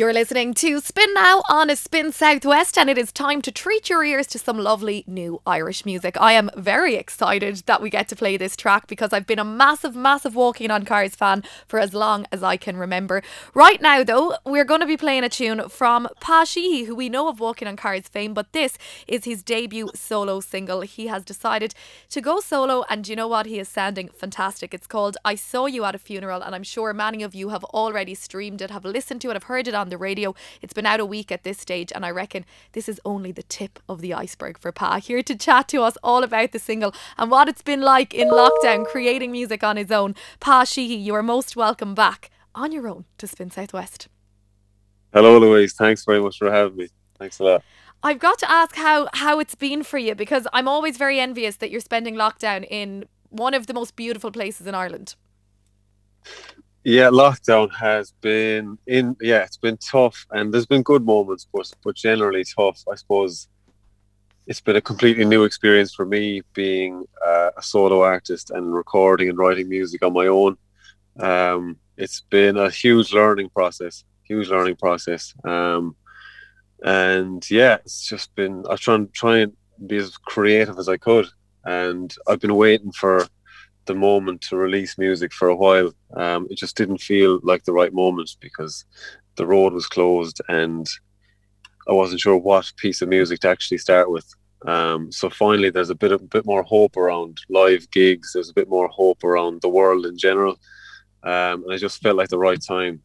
You're listening to Spin Now on a Spin Southwest, and it is time to treat your ears to some lovely new Irish music. I am very excited that we get to play this track because I've been a massive, massive Walking on Cars fan for as long as I can remember. Right now, though, we're going to be playing a tune from Pa Sheehy, who we know of Walking on Cars fame, but this is his debut solo single. He has decided to go solo, and you know what? He is sounding fantastic. It's called I Saw You at a Funeral, and I'm sure many of you have already streamed it, have listened to it, have heard it on the radio. It's been out a week at this stage, and I reckon this is only the tip of the iceberg for Pa. Here to chat to us all about the single and what it's been like in lockdown creating music on his own. Pa Sheehy, you are most welcome back on your own to Spin Southwest. Hello, Louise. Thanks very much for having me. Thanks a lot. I've got to ask how how it's been for you because I'm always very envious that you're spending lockdown in one of the most beautiful places in Ireland. Yeah, lockdown has been in. Yeah, it's been tough, and there's been good moments, but but generally tough. I suppose it's been a completely new experience for me being uh, a solo artist and recording and writing music on my own. Um, it's been a huge learning process, huge learning process. Um, and yeah, it's just been I try and try and be as creative as I could, and I've been waiting for the moment to release music for a while. Um, it just didn't feel like the right moment because the road was closed and I wasn't sure what piece of music to actually start with. Um, so finally, there's a bit of, bit more hope around live gigs. There's a bit more hope around the world in general, um, and I just felt like the right time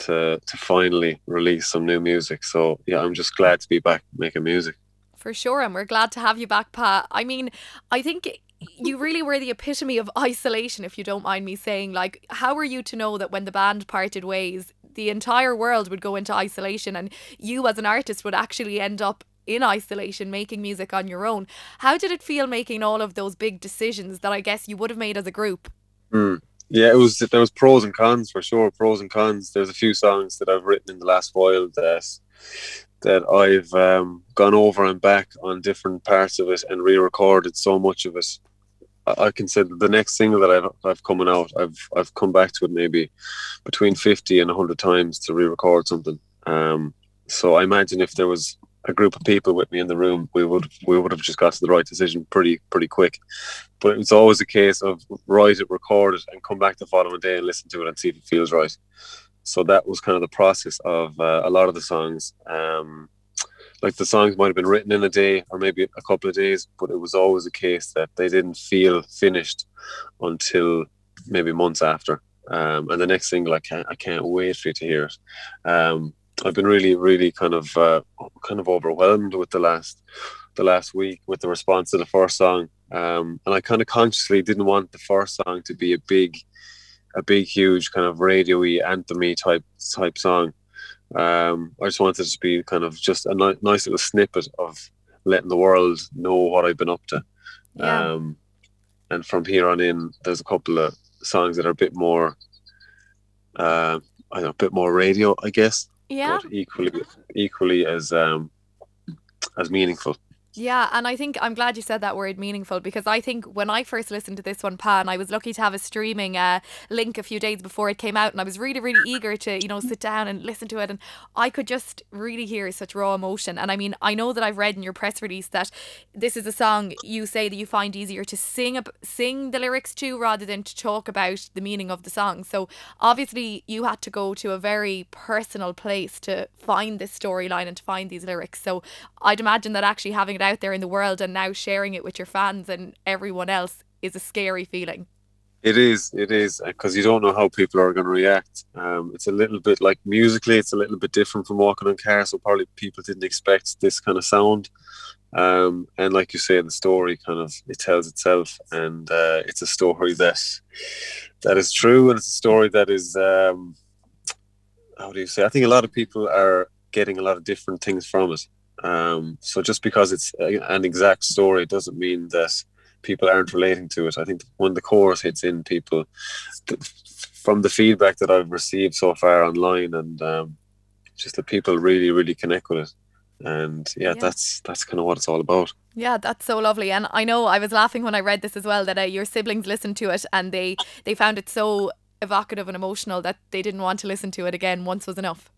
to to finally release some new music. So yeah, I'm just glad to be back making music. For sure, and we're glad to have you back, Pa. I mean, I think you really were the epitome of isolation, if you don't mind me saying. Like, how were you to know that when the band parted ways, the entire world would go into isolation and you as an artist would actually end up in isolation making music on your own? How did it feel making all of those big decisions that I guess you would have made as a group? Mm. Yeah, it was there was pros and cons for sure. Pros and cons. There's a few songs that I've written in the last while that that I've um, gone over and back on different parts of it and re-recorded so much of it I can say the next single that I've I've coming out. I've I've come back to it maybe between fifty and hundred times to re-record something. Um, so I imagine if there was a group of people with me in the room, we would we would have just got to the right decision pretty pretty quick. But it's always a case of write it, record it, and come back the following day and listen to it and see if it feels right. So that was kind of the process of uh, a lot of the songs. Um, like the songs might have been written in a day or maybe a couple of days, but it was always a case that they didn't feel finished until maybe months after. Um, and the next single, I can't, I can't wait for you to hear it. Um, I've been really, really kind of, uh, kind of overwhelmed with the last, the last week with the response to the first song. Um, and I kind of consciously didn't want the first song to be a big, a big, huge kind of radio-y anthem type type song. Um, I just wanted it to be kind of just a ni- nice little snippet of letting the world know what I've been up to. Yeah. Um, and from here on in, there's a couple of songs that are a bit more, uh, I don't know, a bit more radio, I guess. Yeah. But equally, equally as um, as meaningful. Yeah, and I think I'm glad you said that word meaningful because I think when I first listened to this one, Pa, I was lucky to have a streaming uh, link a few days before it came out, and I was really, really eager to, you know, sit down and listen to it, and I could just really hear such raw emotion. And I mean, I know that I've read in your press release that this is a song you say that you find easier to sing sing the lyrics to rather than to talk about the meaning of the song. So obviously, you had to go to a very personal place to find this storyline and to find these lyrics. So I'd imagine that actually having it out there in the world and now sharing it with your fans and everyone else is a scary feeling. It is, it is, because you don't know how people are going to react. Um, it's a little bit like musically, it's a little bit different from walking on cars, so probably people didn't expect this kind of sound. Um, and like you say, the story kind of it tells itself, and uh, it's a story that that is true, and it's a story that is um, how do you say? I think a lot of people are getting a lot of different things from it. Um, so just because it's an exact story doesn't mean that people aren't relating to it. I think when the chorus hits in, people from the feedback that I've received so far online, and um, just that people really, really connect with it. And yeah, yeah. that's that's kind of what it's all about. Yeah, that's so lovely. And I know I was laughing when I read this as well that uh, your siblings listened to it and they they found it so evocative and emotional that they didn't want to listen to it again. Once was enough.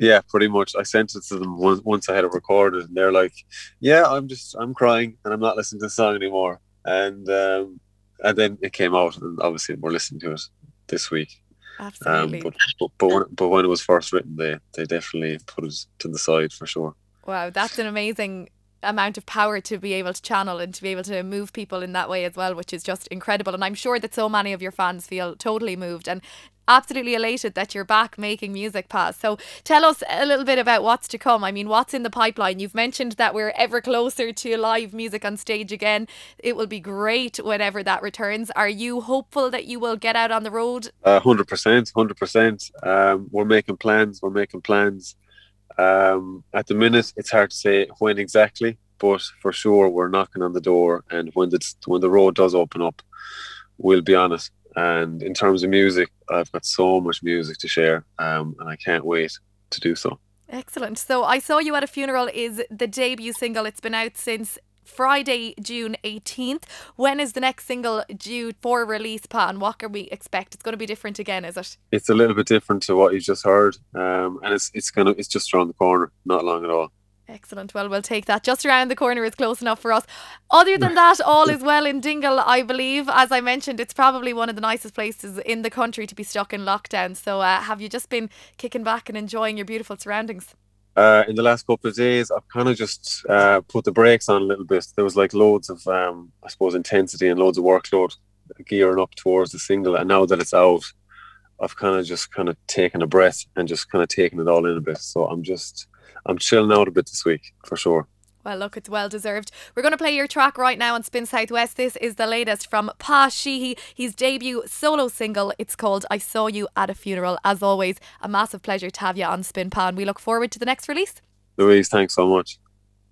Yeah, pretty much. I sent it to them once, once I had it recorded, and they're like, "Yeah, I'm just I'm crying, and I'm not listening to the song anymore." And um, and then it came out, and obviously we're listening to it this week. Absolutely. Um, but but but when, but when it was first written, they they definitely put it to the side for sure. Wow, that's an amazing amount of power to be able to channel and to be able to move people in that way as well, which is just incredible. And I'm sure that so many of your fans feel totally moved and absolutely elated that you're back making music Pa. So tell us a little bit about what's to come. I mean, what's in the pipeline? You've mentioned that we're ever closer to live music on stage again. It will be great whenever that returns. Are you hopeful that you will get out on the road? hundred percent, hundred percent. Um, we're making plans. We're making plans. Um, at the minute, it's hard to say when exactly, but for sure, we're knocking on the door. And when the when the road does open up, we'll be on it. And in terms of music, I've got so much music to share, um, and I can't wait to do so. Excellent. So I saw you at a funeral is the debut single. It's been out since Friday, June 18th. When is the next single due for release, Pa? What can we expect? It's going to be different again, is it? It's a little bit different to what you just heard, um, and it's it's gonna it's just around the corner, not long at all. Excellent. Well, we'll take that. Just around the corner is close enough for us. Other than that, all is well in Dingle, I believe. As I mentioned, it's probably one of the nicest places in the country to be stuck in lockdown. So, uh, have you just been kicking back and enjoying your beautiful surroundings? Uh, in the last couple of days, I've kind of just uh, put the brakes on a little bit. There was like loads of, um, I suppose, intensity and loads of workload gearing up towards the single. And now that it's out, I've kind of just kind of taken a breath and just kind of taken it all in a bit. So I'm just I'm chilling out a bit this week for sure. Well, look, it's well deserved. We're going to play your track right now on Spin Southwest. This is the latest from Pa Sheehy, his debut solo single. It's called I Saw You at a Funeral. As always, a massive pleasure to have you on Spin Pa. We look forward to the next release. Louise, thanks so much.